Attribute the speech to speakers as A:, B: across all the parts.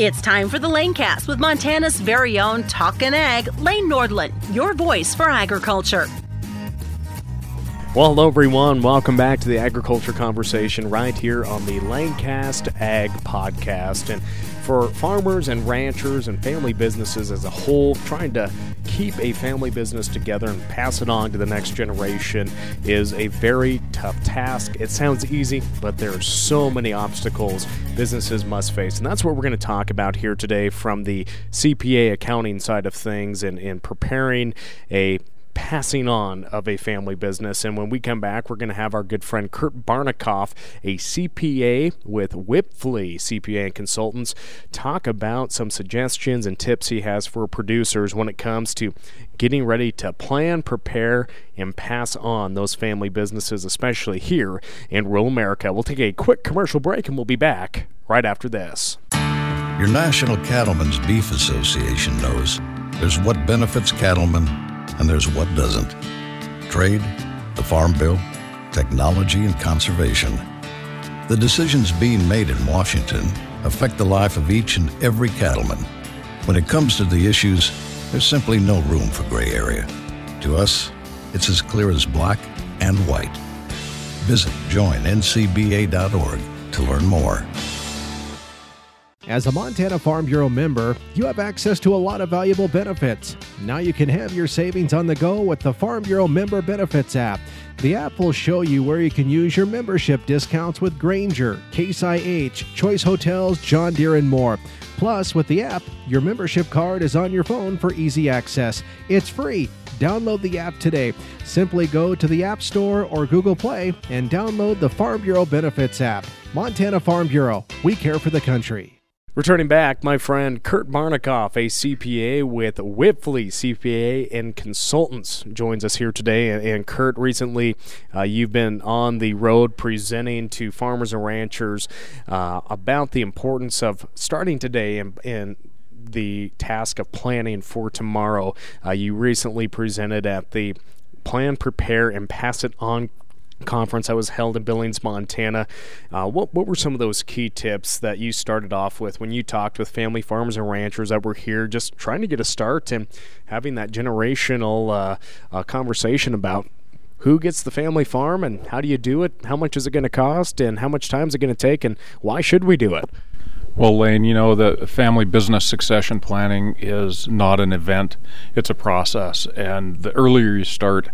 A: It's time for the Lanecast with Montana's very own Talkin' Ag, Lane Nordland, your voice for agriculture.
B: Well, hello everyone. Welcome back to the agriculture conversation right here on the Lanecast Ag Podcast. And for farmers and ranchers and family businesses as a whole, trying to keep a family business together and pass it on to the next generation is a very tough task. It sounds easy, but there are so many obstacles businesses must face. And that's what we're going to talk about here today from the CPA accounting side of things and in preparing a passing on of a family business. And when we come back, we're going to have our good friend Curt Barnekoff, a CPA with Wipfli CPA and Consultants, talk about some suggestions and tips he has for producers when it comes to getting ready to plan, prepare, and pass on those family businesses, especially here in rural America. We'll take a quick commercial break and we'll be back right after this.
C: Your National Cattlemen's Beef Association knows there's what benefits cattlemen and there's what doesn't. Trade, the Farm Bill, technology, and conservation. The decisions being made in Washington affect the life of each and every cattleman. When it comes to the issues, there's simply no room for gray area. To us, it's as clear as black and white. Visit joinncba.org to learn more.
D: As a Montana Farm Bureau member, you have access to a lot of valuable benefits. Now you can have your savings on the go with the Farm Bureau Member Benefits app. The app will show you where you can use your membership discounts with Grainger, Case IH, Choice Hotels, John Deere, and more. Plus, with the app, your membership card is on your phone for easy access. It's free. Download the app today. Simply go to the App Store or Google Play and download the Farm Bureau Benefits app. Montana Farm Bureau, we care for the country.
B: Returning back, my friend Curt Barnekoff, a CPA with Wipfli CPA and Consultants, joins us here today. And, Curt, recently uh, you've been on the road presenting to farmers and ranchers uh, about the importance of starting today and, and the task of planning for tomorrow. Uh, you recently presented at the Plan, Prepare, and Pass It On conference that was held in Billings, Montana. Uh, what what were some of those key tips that you started off with when you talked with family farmers and ranchers that were here, just trying to get a start and having that generational uh, uh, conversation about who gets the family farm and how do you do it? How much is it going to cost? And how much time is it going to take? And why should we do it?
E: Well, Lane, you know, the family business succession planning is not an event, it's a process. And the earlier you start,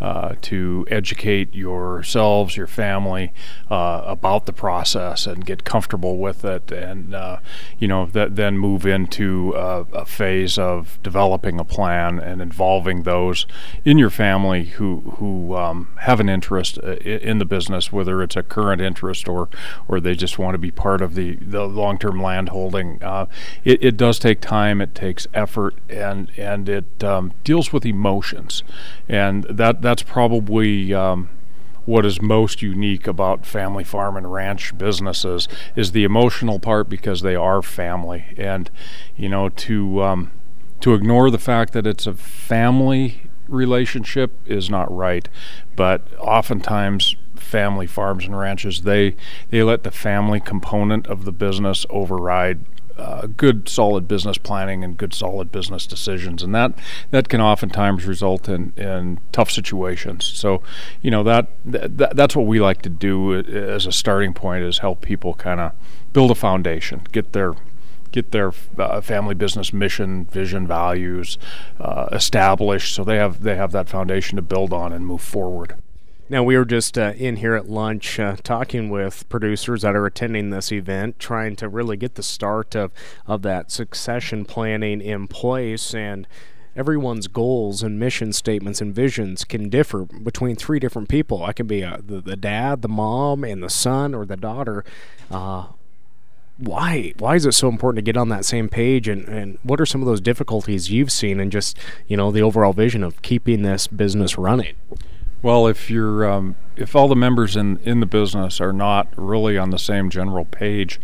E: uh, to educate yourselves, your family uh, about the process and get comfortable with it, and uh, you know that then move into a, a, phase of developing a plan and involving those in your family who who um, have an interest uh, in the business, whether it's a current interest or or they just want to be part of the, the long term land holding. Uh, it, it, does take time, it takes effort, and and it um, deals with emotions, and that that's probably um, what is most unique about family farm and ranch businesses is the emotional part because they are family, and you know to um, to ignore the fact that it's a family relationship is not right, but oftentimes family farms and ranches they they let the family component of the business override uh, good solid business planning and good solid business decisions and that that can oftentimes result in, in tough situations so you know that, that that's what we like to do as a starting point is help people kind of build a foundation get their get their uh, family business mission, vision, values uh, established, so they have they have that foundation to build on and move forward.
B: Now, we were just uh, in here at lunch uh, talking with producers that are attending this event, trying to really get the start of, of that succession planning in place. And everyone's goals and mission statements and visions can differ between three different people. I can be uh, the, the dad, the mom, and the son or the daughter. Uh, why why is it so important to get on that same page and, and what are some of those difficulties you've seen and just you know the overall vision of keeping this business running
E: well, if you're um, if all the members in in the business are not really on the same general page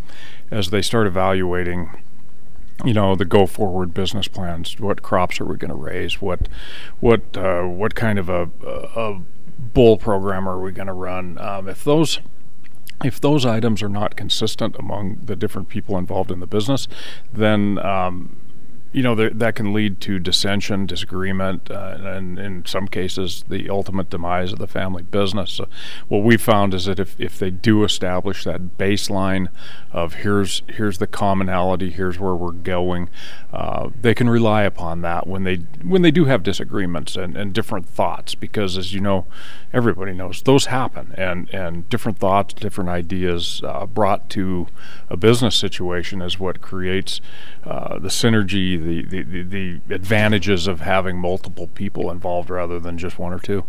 E: as they start evaluating you know the go forward business plans what crops are we going to raise? What what uh, what kind of a, a bull program are we going to run? Um, if those if those items are not consistent among the different people involved in the business, then um, you know that can lead to dissension, disagreement, uh, and in some cases, the ultimate demise of the family business. So what we found is that if, if they do establish that baseline of here's here's the commonality, here's where we're going, uh, they can rely upon that when they when they do have disagreements and, and different thoughts. Because as you know, everybody knows those happen, and and different thoughts, different ideas uh, brought to a business situation is what creates uh, the synergy the, the, the, advantages of having multiple people involved rather than just one or two.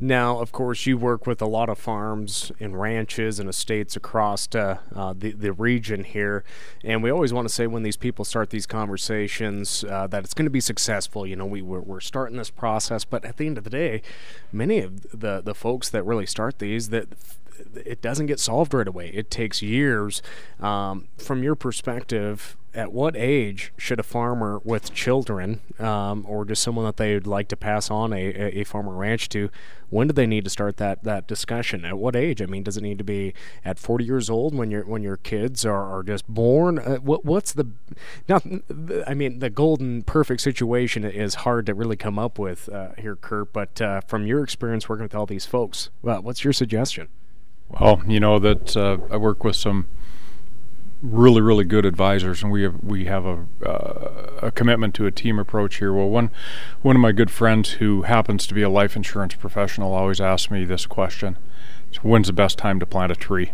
B: Now, of course, you work with a lot of farms and ranches and estates across uh, uh, the the region here, and we always want to say when these people start these conversations uh, that it's going to be successful. You know, we we're, we're, starting this process, but at the end of the day, many of the the folks that really start these that it doesn't get solved right away. It takes years. Um, from your perspective, at what age should a farmer with children, um, or just someone that they'd like to pass on a, a farm or ranch to, when do they need to start that, that discussion? At what age? I mean, does it need to be at 40 years old when your when your kids are, are just born? Uh, what what's the now? I mean, the golden perfect situation is hard to really come up with uh, here, Curt. But uh, from your experience working with all these folks, well, what's your suggestion?
E: Well, you know that uh, I work with some really really good advisors and we have we have a uh, a commitment to a team approach here. Well one one of my good friends who happens to be a life insurance professional always asks me this question. So when's the best time to plant a tree?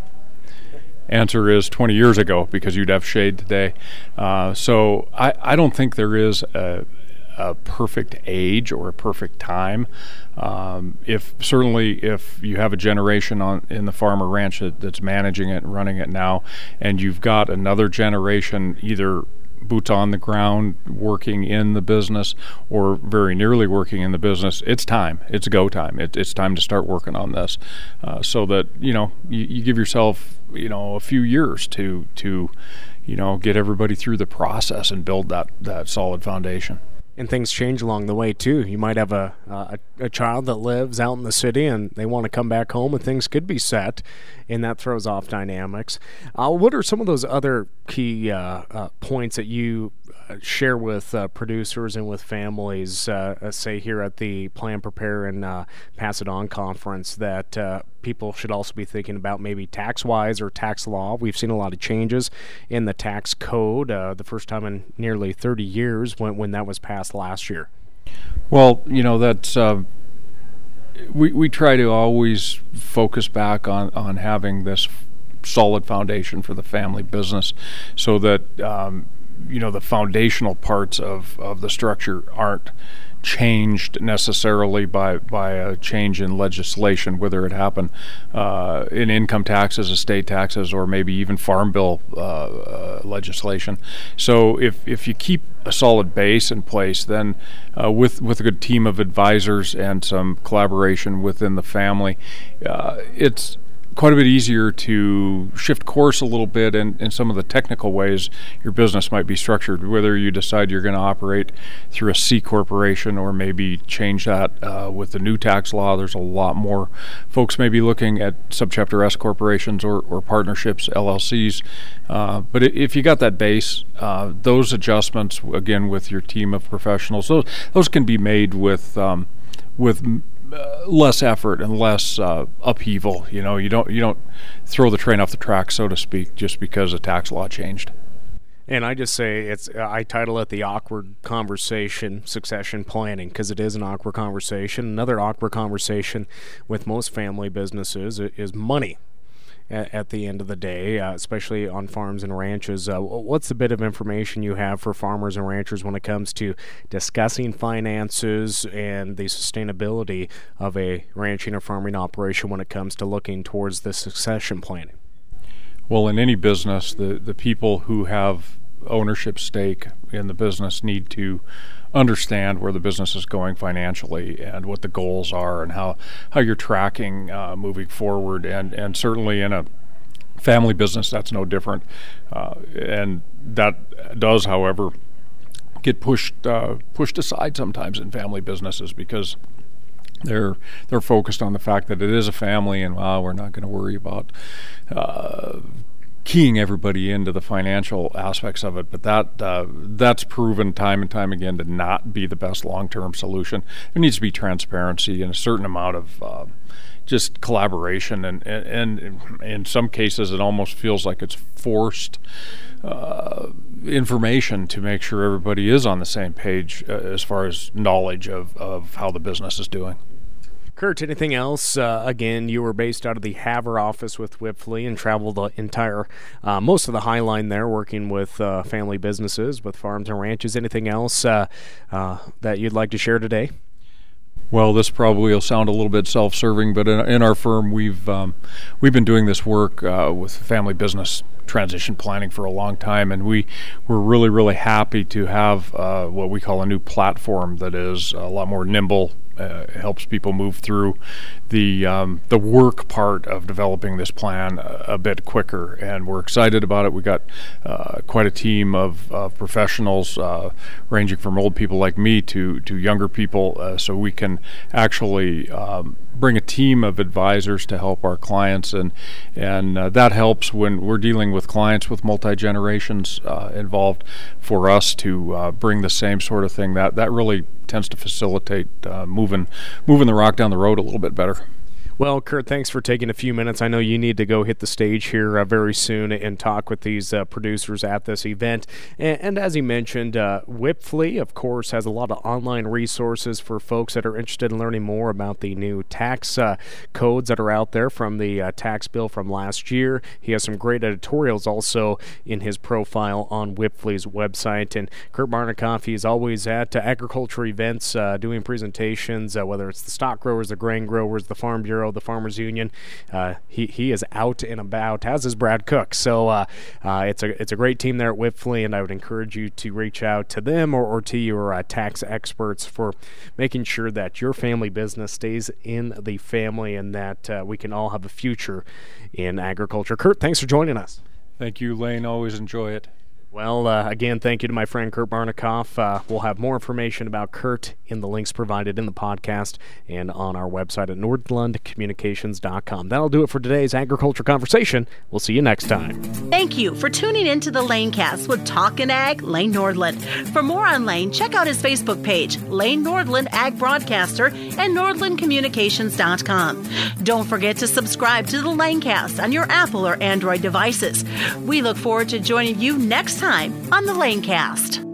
E: Answer is 20 years ago because you'd have shade today. Uh, so I, I don't think there is a, a perfect age or a perfect time. Um, if certainly if you have a generation on in the farmer ranch that, that's managing it and running it now, and you've got another generation either boots on the ground working in the business or very nearly working in the business it's time. It's go time. It, it's time to start working on this. Uh, so that you know you, you, give yourself you know a few years to to you know get everybody through the process and build that that solid foundation
B: and things change along the way too. You might have a, a, a child that lives out in the city and they want to come back home, and things could be set, and that throws off dynamics. Uh, what are some of those other key uh, uh, points that you share with uh, producers and with families, uh, uh, say here at the Plan, Prepare, and Pass It On conference, that people should also be thinking about maybe tax wise or tax law. We've seen a lot of changes in the tax code, the first time in nearly 30 years when, when that was passed last year.
E: Well, you know, that's. we, we try to always focus back on, on having this solid foundation for the family business so that um, you know the foundational parts of, of the structure aren't changed necessarily by by a change in legislation, whether it happen uh, in income taxes, estate taxes, or maybe even farm bill uh, uh, legislation. So if if you keep a solid base in place, then uh, with with a good team of advisors and some collaboration within the family, uh, it's quite a bit easier to shift course a little bit in, in some of the technical ways your business might be structured, whether you decide you're going to operate through a C corporation or maybe change that uh, with the new tax law. There's a lot more folks may be looking at subchapter S corporations or, or partnerships, LLCs. Uh, but if you got that base, uh, those adjustments, again, with your team of professionals, those, those can be made with um, with less effort and less uh, upheaval. You know, you don't you don't throw the train off the track, so to speak, just because a tax law changed.
B: And I just say it's I title it the awkward conversation succession planning because it is an awkward conversation. Another awkward conversation with most family businesses is money at, at the end of the day, uh, especially on farms and ranches. Uh, what's the bit of information you have for farmers and ranchers when it comes to discussing finances and the sustainability of a ranching or farming operation when it comes to looking towards the succession planning?
E: Well, in any business, the, the people who have ownership stake in the business need to understand where the business is going financially and what the goals are and how, how you're tracking uh, moving forward. And, and certainly in a family business, that's no different. Uh, and that does, however, get pushed uh, pushed aside sometimes in family businesses because they're they're focused on the fact that it is a family, and wow, we're not going to worry about uh, keying everybody into the financial aspects of it. But that uh, that's proven time and time again to not be the best long term solution. There needs to be transparency and a certain amount of uh, just collaboration, and, and, and in some cases, it almost feels like it's forced. Uh, information to make sure everybody is on the same page uh, as far as knowledge of, of how the business is doing.
B: Curt, anything else? Uh, again, you were based out of the Havre office with Wipfli and traveled the entire, uh, most of the Hi-Line there, working with uh, family businesses, with farms and ranches. Anything else uh, uh, that you'd like to share today?
E: Well, this probably will sound a little bit self-serving, but in, in our firm, we've um, we've been doing this work uh, with family business transition planning for a long time, and we we're really really happy to have what we call a new platform that is a lot more nimble, uh, helps people move through the um, the work part of developing this plan a, a, bit quicker, and we're excited about it. We got uh, quite a team of, of professionals, uh, ranging from old people like me to to younger people, uh, so we can actually um, bring a team of advisors to help our clients, and and uh, that helps when we're dealing with clients with multi generations uh, involved. For us to bring the same sort of thing, that that really tends to facilitate moving moving the rock down the road a little bit better.
B: Well, Curt, thanks for taking a few minutes. I know you need to go hit the stage here uh, very soon and talk with these uh, producers at this event. And, and as he mentioned, uh, Wipfli, of course, has a lot of online resources for folks that are interested in learning more about the new tax uh, codes that are out there from the uh, tax bill from last year. He has some great editorials also in his profile on Wipfli's website. And Curt Barnekoff, he's always at agriculture events uh, doing presentations, whether it's the stock growers, the grain growers, the farm bureau the Farmers Union. Uh, he he is out and about, as is Brad Cook. So uh, uh, it's a it's a great team there at Wipfli, and I would encourage you to reach out to them or, or to your uh, tax experts for making sure that your family business stays in the family and that uh, we can all have a future in agriculture. Curt, thanks for joining us.
E: Thank you, Lane. Always enjoy it.
B: Well, uh, again, thank you to my friend Curt Barnekoff. Uh, we'll have more information about Curt in the links provided in the podcast and on our website at nordlandcommunications.com. That'll do it for today's agriculture conversation. We'll see you next time.
A: Thank you for tuning in to the Lanecast with Talkin' Ag, Lane Nordlund. For more on Lane, check out his Facebook page, Lane Nordlund Ag Broadcaster, and nordlandcommunications.com. Don't forget to subscribe to the Lanecast on your Apple or Android devices. We look forward to joining you next time on the Lanecast.